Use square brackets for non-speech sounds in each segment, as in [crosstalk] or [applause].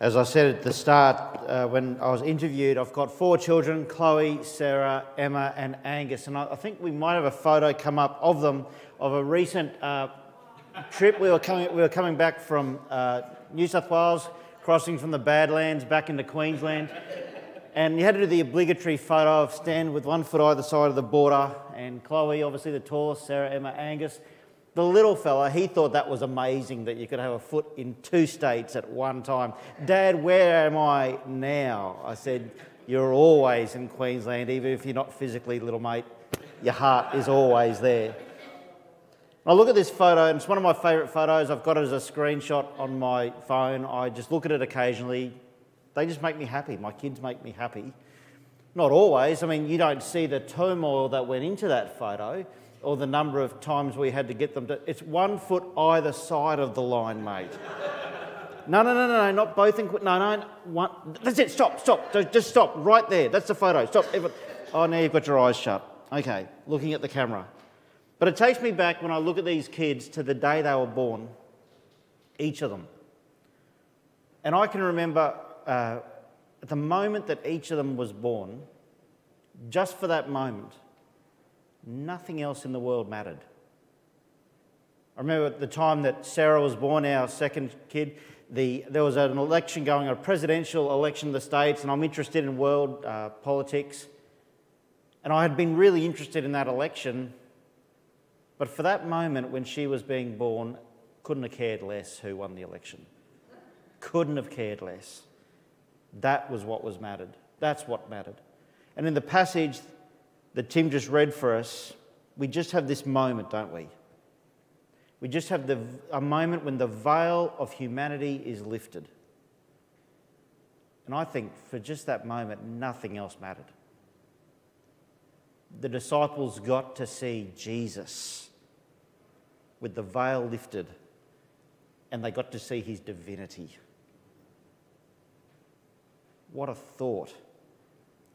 As I said at the start, uh, when I was interviewed, I've got four children Chloe, Sarah, Emma, and Angus. And I, I think we might have a photo come up of them of a recent uh, trip. We were, coming, we were coming back from uh, New South Wales, crossing from the Badlands back into Queensland. And you had to do the obligatory photo of stand with one foot either side of the border. And Chloe, obviously the tallest, Sarah, Emma, Angus. The little fella, he thought that was amazing that you could have a foot in two states at one time. Dad, where am I now? I said, You're always in Queensland, even if you're not physically, little mate. Your heart is always there. I look at this photo, and it's one of my favourite photos. I've got it as a screenshot on my phone. I just look at it occasionally. They just make me happy. My kids make me happy. Not always. I mean, you don't see the turmoil that went into that photo or the number of times we had to get them to. It's one foot either side of the line, mate. No, no, no, no, no, not both in. No, no, one. That's it. Stop, stop. Just stop right there. That's the photo. Stop. Oh, now you've got your eyes shut. Okay, looking at the camera. But it takes me back when I look at these kids to the day they were born, each of them. And I can remember uh, at the moment that each of them was born, just for that moment, nothing else in the world mattered. I remember at the time that Sarah was born, our second kid, the, there was an election going, a presidential election in the States, and I'm interested in world uh, politics. And I had been really interested in that election, but for that moment when she was being born, couldn't have cared less who won the election. Couldn't have cared less. That was what was mattered. That's what mattered. And in the passage that Tim just read for us, we just have this moment, don't we? We just have the, a moment when the veil of humanity is lifted. And I think for just that moment, nothing else mattered. The disciples got to see Jesus with the veil lifted, and they got to see his divinity. What a thought.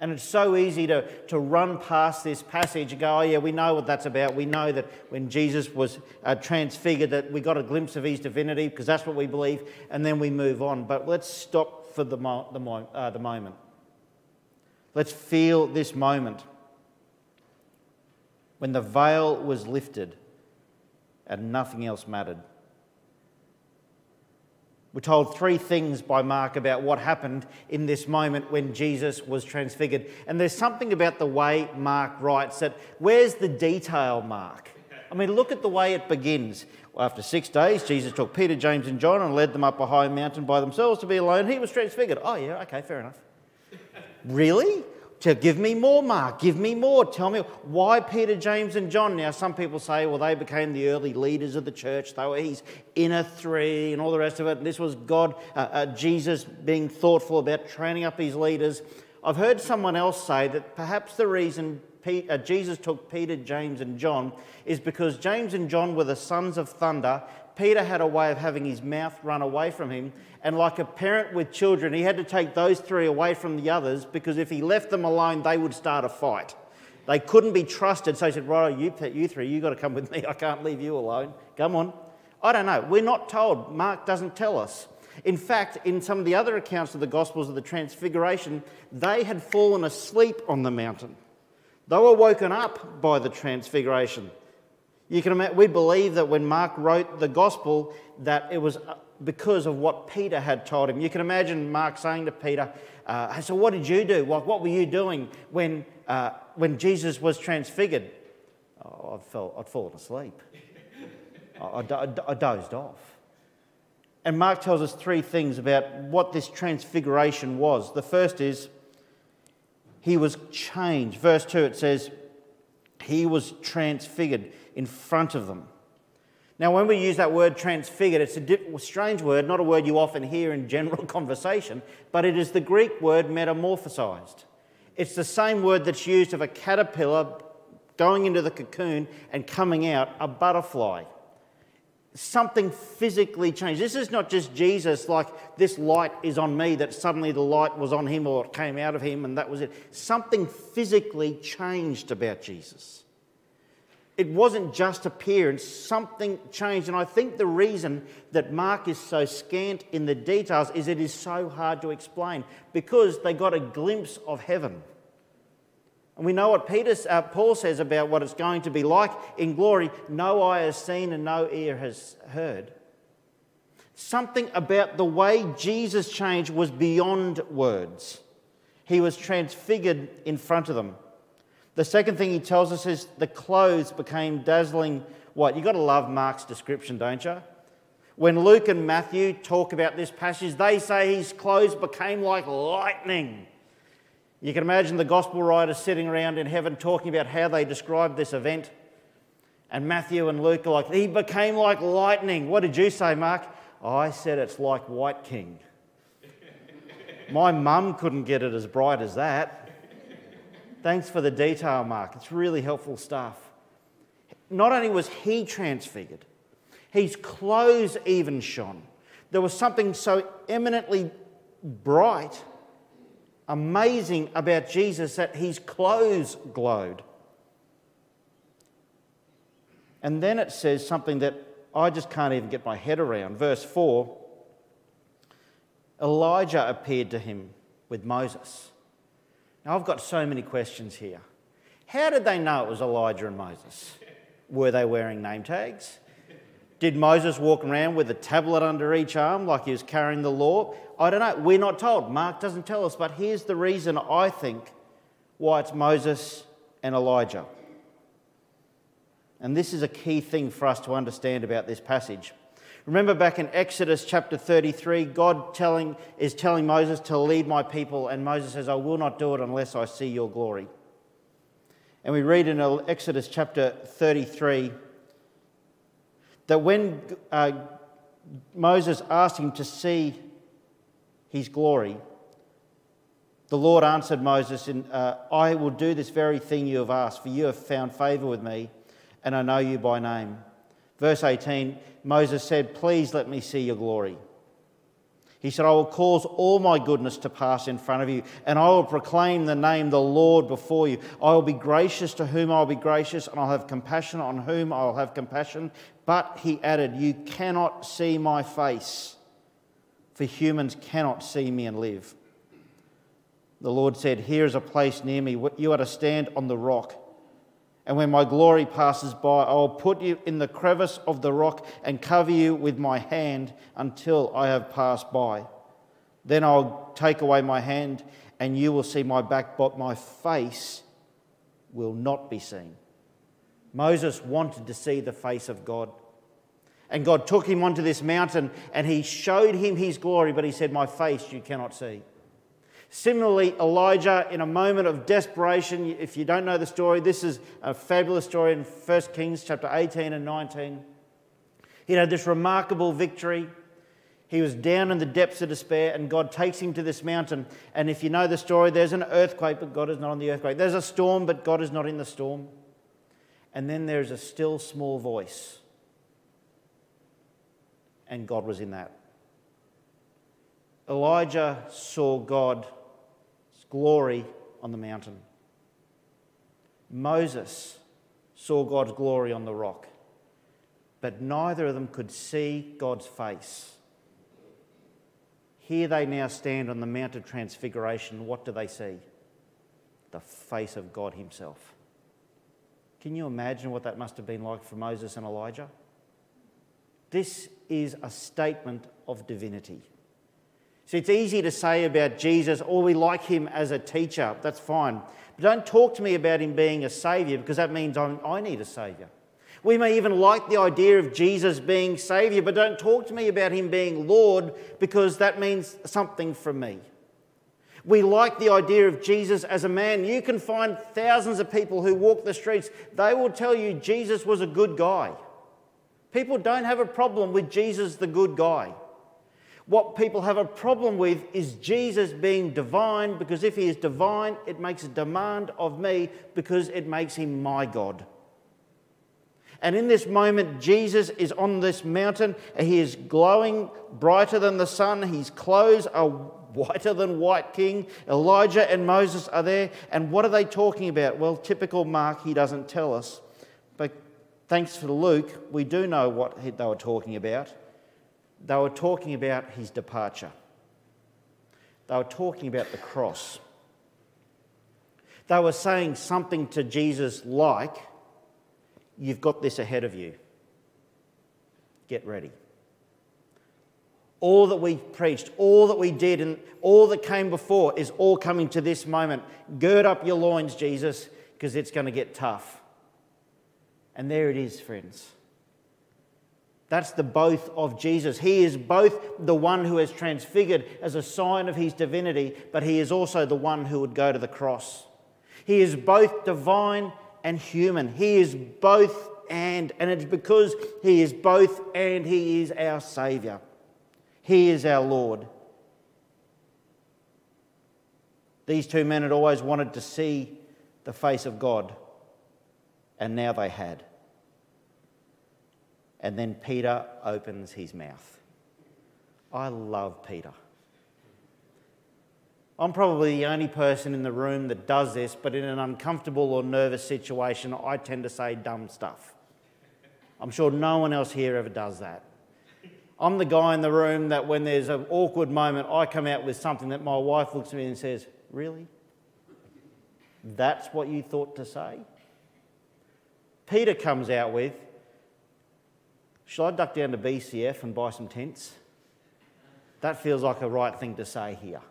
And it's so easy to, to run past this passage and go, oh, yeah, we know what that's about. We know that when Jesus was uh, transfigured, that we got a glimpse of his divinity because that's what we believe, and then we move on. But let's stop for the, mo- the, mo- uh, the moment. Let's feel this moment when the veil was lifted and nothing else mattered. We're told three things by Mark about what happened in this moment when Jesus was transfigured. And there's something about the way Mark writes that where's the detail, Mark? I mean, look at the way it begins. After six days, Jesus took Peter, James, and John and led them up a high mountain by themselves to be alone. He was transfigured. Oh, yeah, okay, fair enough. really? To give me more, Mark, give me more. Tell me why Peter, James, and John. Now, some people say, well, they became the early leaders of the church. They were his inner three and all the rest of it. And this was God, uh, uh, Jesus being thoughtful about training up his leaders. I've heard someone else say that perhaps the reason Pete, uh, Jesus took Peter, James, and John is because James and John were the sons of thunder. Peter had a way of having his mouth run away from him, and like a parent with children, he had to take those three away from the others because if he left them alone, they would start a fight. They couldn't be trusted, so he said, Right, you, you three, you've got to come with me. I can't leave you alone. Come on. I don't know. We're not told. Mark doesn't tell us. In fact, in some of the other accounts of the Gospels of the Transfiguration, they had fallen asleep on the mountain. They were woken up by the Transfiguration. You can imagine, we believe that when Mark wrote the Gospel, that it was because of what Peter had told him. You can imagine Mark saying to Peter, uh, So, what did you do? What, what were you doing when, uh, when Jesus was transfigured? Oh, I'd, fell, I'd fallen asleep. I, I, I dozed off. And Mark tells us three things about what this transfiguration was. The first is he was changed. Verse 2 it says, He was transfigured in front of them. Now, when we use that word transfigured, it's a strange word, not a word you often hear in general [laughs] conversation, but it is the Greek word metamorphosized. It's the same word that's used of a caterpillar going into the cocoon and coming out, a butterfly. Something physically changed. This is not just Jesus, like this light is on me, that suddenly the light was on him or it came out of him and that was it. Something physically changed about Jesus. It wasn't just appearance, something changed. And I think the reason that Mark is so scant in the details is it is so hard to explain because they got a glimpse of heaven. And we know what Peter, uh, Paul says about what it's going to be like in glory no eye has seen and no ear has heard. Something about the way Jesus changed was beyond words. He was transfigured in front of them. The second thing he tells us is the clothes became dazzling white. You've got to love Mark's description, don't you? When Luke and Matthew talk about this passage, they say his clothes became like lightning. You can imagine the gospel writers sitting around in heaven talking about how they described this event. And Matthew and Luke are like, he became like lightning. What did you say, Mark? I said it's like White King. [laughs] My mum couldn't get it as bright as that. Thanks for the detail, Mark. It's really helpful stuff. Not only was he transfigured, his clothes even shone. There was something so eminently bright amazing about Jesus that his clothes glowed. And then it says something that I just can't even get my head around. Verse 4 Elijah appeared to him with Moses. Now, I've got so many questions here. How did they know it was Elijah and Moses? Were they wearing name tags? Did Moses walk around with a tablet under each arm like he was carrying the law? I don't know. We're not told. Mark doesn't tell us. But here's the reason I think why it's Moses and Elijah. And this is a key thing for us to understand about this passage. Remember back in Exodus chapter 33, God telling, is telling Moses to lead my people, and Moses says, I will not do it unless I see your glory. And we read in Exodus chapter 33 that when uh, Moses asked him to see his glory, the Lord answered Moses, in, uh, I will do this very thing you have asked, for you have found favour with me, and I know you by name. Verse 18 Moses said, Please let me see your glory. He said, I will cause all my goodness to pass in front of you, and I will proclaim the name the Lord before you. I will be gracious to whom I will be gracious, and I'll have compassion on whom I will have compassion. But he added, You cannot see my face, for humans cannot see me and live. The Lord said, Here is a place near me. You are to stand on the rock. And when my glory passes by, I will put you in the crevice of the rock and cover you with my hand until I have passed by. Then I'll take away my hand, and you will see my back, but my face will not be seen. Moses wanted to see the face of God. And God took him onto this mountain and he showed him his glory, but he said, My face you cannot see. Similarly, Elijah, in a moment of desperation, if you don't know the story, this is a fabulous story in 1 Kings chapter 18 and 19. He had this remarkable victory. He was down in the depths of despair, and God takes him to this mountain. And if you know the story, there's an earthquake, but God is not on the earthquake. There's a storm, but God is not in the storm. And then there's a still small voice, and God was in that. Elijah saw God glory on the mountain. Moses saw God's glory on the rock, but neither of them could see God's face. Here they now stand on the Mount of Transfiguration. What do they see? The face of God Himself. Can you imagine what that must have been like for Moses and Elijah? This is a statement of divinity. See, it's easy to say about Jesus, or oh, we like him as a teacher. That's fine. But don't talk to me about him being a saviour because that means I'm, i need a saviour. We may even like the idea of Jesus being saviour, but don't talk to me about him being Lord because that means something from me. We like the idea of Jesus as a man. You can find thousands of people who walk the streets, they will tell you Jesus was a good guy. People don't have a problem with Jesus, the good guy. What people have a problem with is Jesus being divine, because if he is divine, it makes a demand of me because it makes him my God. And in this moment, Jesus is on this mountain. He is glowing brighter than the sun. His clothes are whiter than white king. Elijah and Moses are there. And what are they talking about? Well, typical Mark, he doesn't tell us. But thanks to Luke, we do know what they were talking about. They were talking about his departure, they were talking about the cross. They were saying something to Jesus like, You've got this ahead of you. Get ready. All that we preached, all that we did, and all that came before is all coming to this moment. Gird up your loins, Jesus, because it's going to get tough. And there it is, friends. That's the both of Jesus. He is both the one who is transfigured as a sign of his divinity, but he is also the one who would go to the cross. He is both divine and human. He is both and, and it's because he is both and he is our Saviour. He is our Lord. These two men had always wanted to see the face of God, and now they had. And then Peter opens his mouth. I love Peter. I'm probably the only person in the room that does this, but in an uncomfortable or nervous situation, I tend to say dumb stuff. I'm sure no one else here ever does that. I'm the guy in the room that when there's an awkward moment, I come out with something that my wife looks at me and says, Really? That's what you thought to say? Peter comes out with, Shall I duck down to BCF and buy some tents? That feels like a right thing to say here.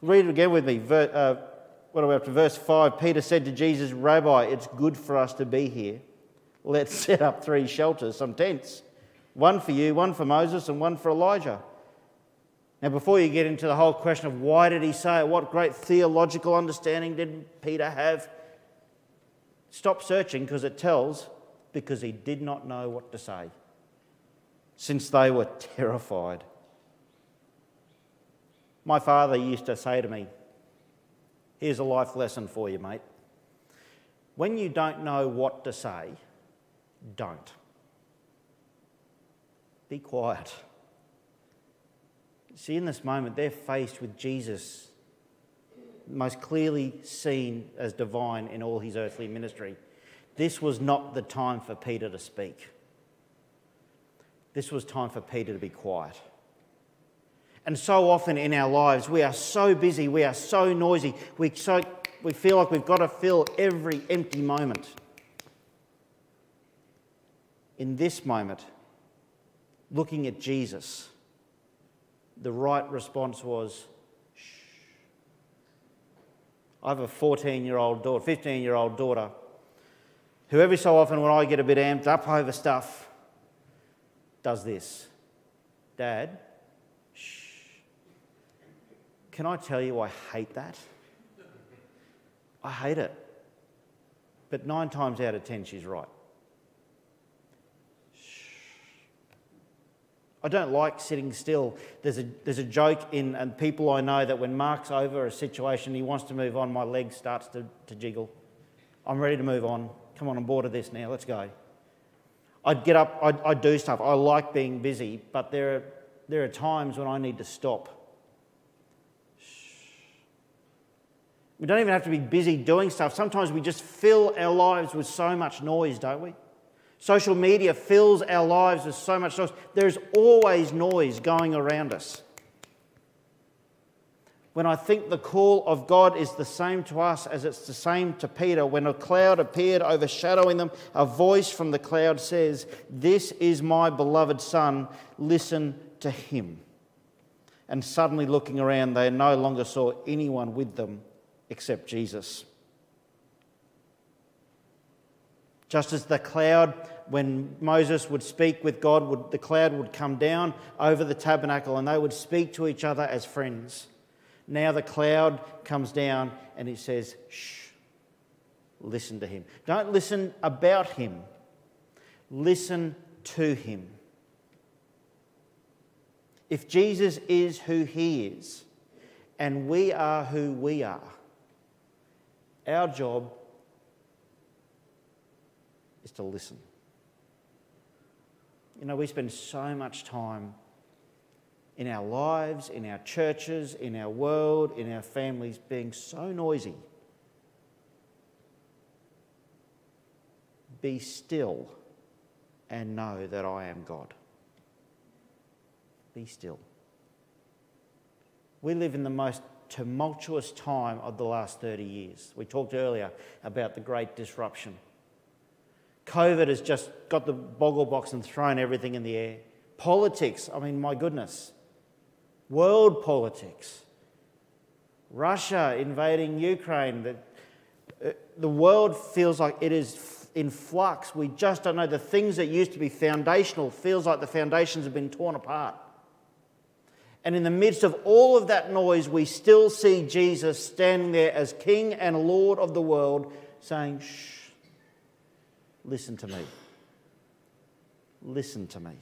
Read it again with me. Ver, uh, what are we up to? Verse 5 Peter said to Jesus, Rabbi, it's good for us to be here. Let's [laughs] set up three shelters, some tents one for you, one for Moses, and one for Elijah. Now, before you get into the whole question of why did he say it, what great theological understanding did Peter have? Stop searching because it tells because he did not know what to say, since they were terrified. My father used to say to me, Here's a life lesson for you, mate. When you don't know what to say, don't. Be quiet. See, in this moment, they're faced with Jesus, most clearly seen as divine in all his earthly ministry. This was not the time for Peter to speak. This was time for Peter to be quiet. And so often in our lives, we are so busy, we are so noisy, we, so, we feel like we've got to fill every empty moment. In this moment, looking at Jesus, the right response was, shh. I have a 14 year old daughter, 15 year old daughter, who every so often, when I get a bit amped up over stuff, does this Dad, shh. Can I tell you, I hate that? I hate it. But nine times out of ten, she's right. Shh. I don't like sitting still. There's a, there's a joke in and people I know that when Mark's over a situation, he wants to move on, my leg starts to, to jiggle. I'm ready to move on. Come on, I'm bored of this now, let's go. I'd get up, I'd, I'd do stuff. I like being busy, but there are, there are times when I need to stop. We don't even have to be busy doing stuff. Sometimes we just fill our lives with so much noise, don't we? Social media fills our lives with so much noise. There's always noise going around us. When I think the call of God is the same to us as it's the same to Peter, when a cloud appeared overshadowing them, a voice from the cloud says, This is my beloved Son, listen to him. And suddenly looking around, they no longer saw anyone with them except Jesus. Just as the cloud, when Moses would speak with God, would, the cloud would come down over the tabernacle and they would speak to each other as friends. Now the cloud comes down and it says, shh, listen to him. Don't listen about him, listen to him. If Jesus is who he is and we are who we are, our job is to listen. You know, we spend so much time in our lives, in our churches, in our world, in our families being so noisy. Be still and know that I am God. Be still. We live in the most tumultuous time of the last 30 years. We talked earlier about the great disruption. COVID has just got the boggle box and thrown everything in the air. Politics, I mean, my goodness. World politics. Russia invading Ukraine. The, uh, world feels like it is in flux. We just don't know. The things that used to be foundational feels like the foundations have been torn apart. And in the midst of all of that noise, we still see Jesus standing there as King and Lord of the world, saying, Shh, listen to me. Listen to me.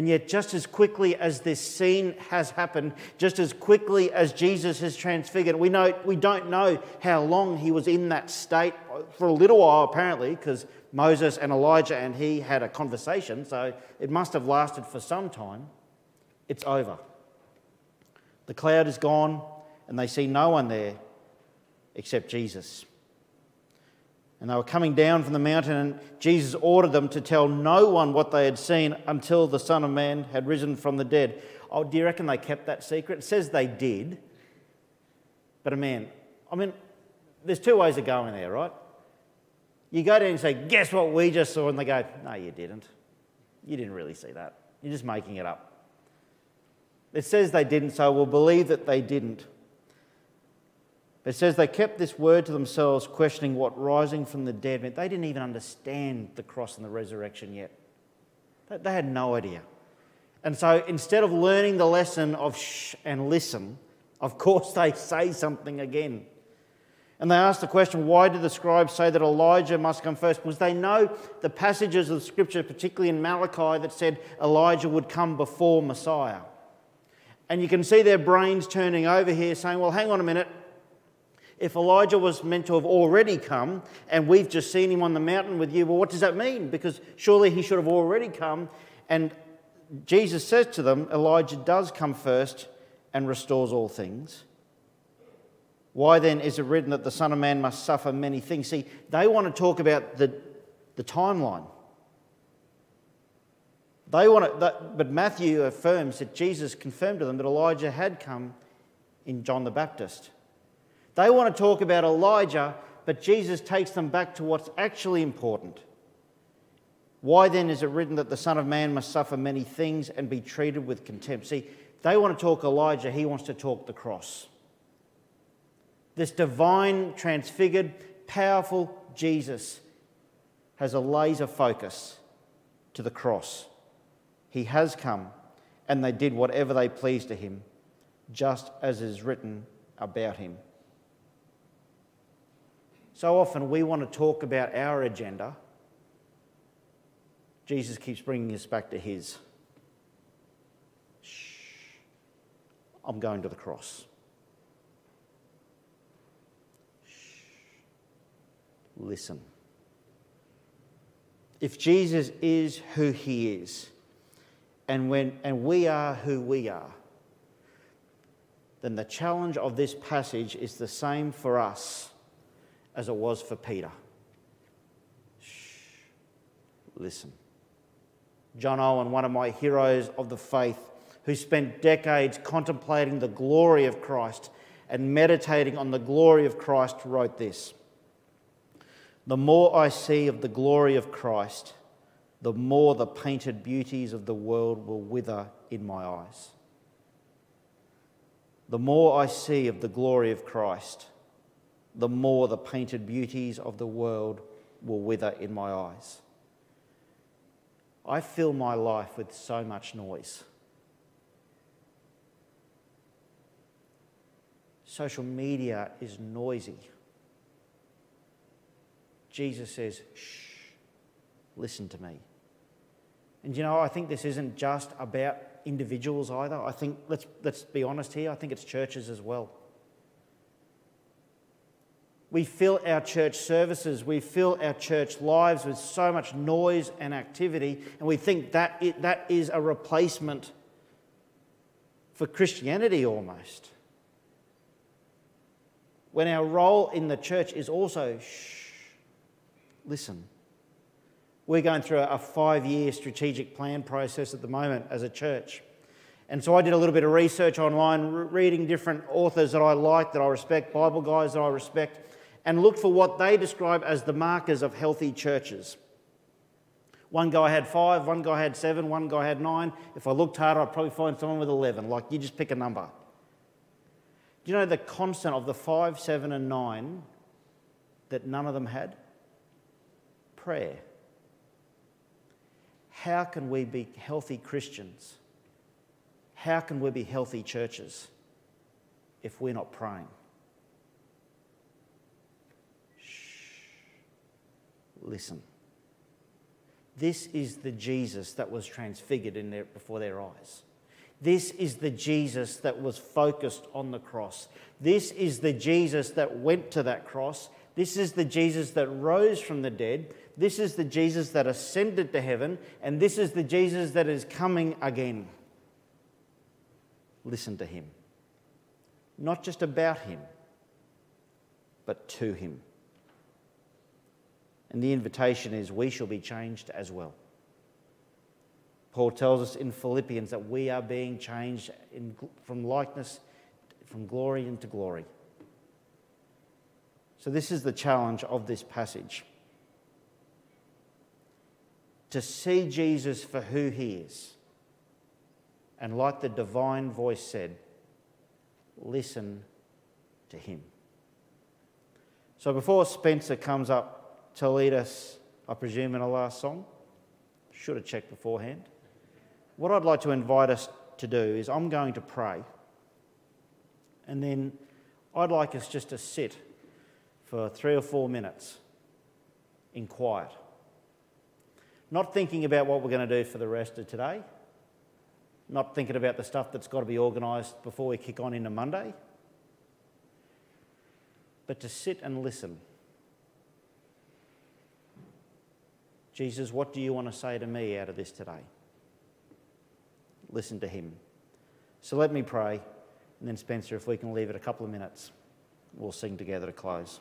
And yet, just as quickly as this scene has happened, just as quickly as Jesus has transfigured, we, know, we don't know how long he was in that state. For a little while, apparently, because Moses and Elijah and he had a conversation, so it must have lasted for some time. It's over. The cloud is gone, and they see no one there except Jesus. And they were coming down from the mountain, and Jesus ordered them to tell no one what they had seen until the Son of Man had risen from the dead. Oh, do you reckon they kept that secret? It says they did. But, a man, I mean, there's two ways of going there, right? You go down and say, Guess what we just saw? And they go, No, you didn't. You didn't really see that. You're just making it up. It says they didn't, so we'll believe that they didn't. It says they kept this word to themselves, questioning what rising from the dead meant. They didn't even understand the cross and the resurrection yet. They had no idea. And so instead of learning the lesson of shh and listen, of course they say something again. And they ask the question, why did the scribes say that Elijah must come first? Because they know the passages of the scripture, particularly in Malachi, that said Elijah would come before Messiah. And you can see their brains turning over here saying, well, hang on a minute. If Elijah was meant to have already come and we've just seen him on the mountain with you, well, what does that mean? Because surely he should have already come. And Jesus says to them, Elijah does come first and restores all things. Why then is it written that the Son of Man must suffer many things? See, they want to talk about the, the timeline. They want to, but Matthew affirms that Jesus confirmed to them that Elijah had come in John the Baptist. They want to talk about Elijah, but Jesus takes them back to what's actually important. Why then is it written that the Son of Man must suffer many things and be treated with contempt? See, they want to talk Elijah, he wants to talk the cross. This divine, transfigured, powerful Jesus has a laser focus to the cross. He has come, and they did whatever they pleased to him, just as is written about him. So often we want to talk about our agenda. Jesus keeps bringing us back to his. Shh. I'm going to the cross. Shh. Listen. If Jesus is who he is, and, when, and we are who we are, then the challenge of this passage is the same for us as it was for Peter. Shh, listen. John Owen, one of my heroes of the faith, who spent decades contemplating the glory of Christ and meditating on the glory of Christ, wrote this The more I see of the glory of Christ, the more the painted beauties of the world will wither in my eyes. The more I see of the glory of Christ, the more the painted beauties of the world will wither in my eyes. I fill my life with so much noise. Social media is noisy. Jesus says, shh, listen to me. And you know, I think this isn't just about individuals either. I think, let's, let's be honest here, I think it's churches as well. We fill our church services, we fill our church lives with so much noise and activity, and we think that, it, that is a replacement for Christianity almost. When our role in the church is also shh, listen. We're going through a five year strategic plan process at the moment as a church. And so I did a little bit of research online, reading different authors that I like, that I respect, Bible guys that I respect, and looked for what they describe as the markers of healthy churches. One guy had five, one guy had seven, one guy had nine. If I looked harder, I'd probably find someone with 11. Like, you just pick a number. Do you know the constant of the five, seven, and nine that none of them had? Prayer. How can we be healthy Christians? How can we be healthy churches if we're not praying? Listen. This is the Jesus that was transfigured in their, before their eyes. This is the Jesus that was focused on the cross. This is the Jesus that went to that cross. This is the Jesus that rose from the dead. This is the Jesus that ascended to heaven. And this is the Jesus that is coming again. Listen to him. Not just about him, but to him. And the invitation is we shall be changed as well. Paul tells us in Philippians that we are being changed in, from likeness, from glory into glory. So, this is the challenge of this passage to see Jesus for who he is. And, like the divine voice said, listen to him. So, before Spencer comes up to lead us, I presume, in a last song. Should have checked beforehand. What I'd like to invite us to do is I'm going to pray, and then I'd like us just to sit for three or four minutes in quiet. Not thinking about what we're going to do for the rest of today, not thinking about the stuff that's got to be organised before we kick on into Monday, but to sit and listen Jesus, what do you want to say to me out of this today? Listen to him. So let me pray, and then, Spencer, if we can leave it a couple of minutes, we'll sing together to close.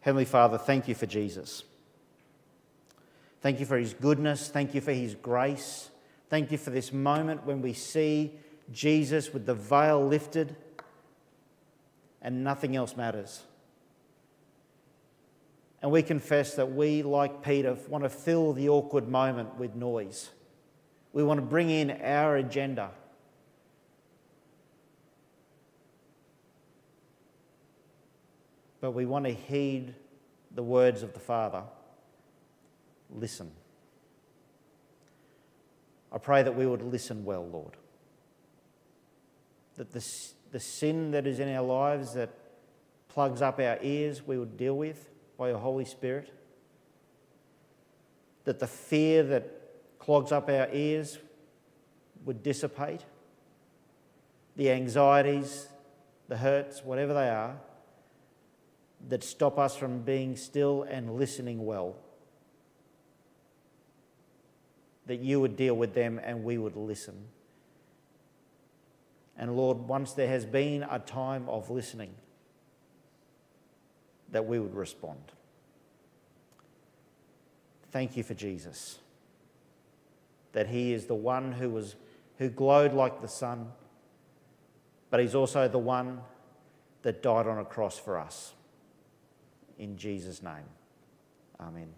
Heavenly Father, thank you for Jesus. Thank you for his goodness. Thank you for his grace. Thank you for this moment when we see Jesus with the veil lifted and nothing else matters. And we confess that we, like Peter, want to fill the awkward moment with noise. We want to bring in our agenda. But we want to heed the words of the Father. Listen. I pray that we would listen well, Lord. That the, the sin that is in our lives that plugs up our ears, we would deal with by your Holy Spirit. That the fear that clogs up our ears would dissipate. The anxieties, the hurts, whatever they are, that stop us from being still and listening well. That you would deal with them and we would listen. And Lord, once there has been a time of listening, that we would respond. Thank you for Jesus. That he is the one who was who glowed like the sun, but he's also the one that died on a cross for us. In Jesus' name. Amen.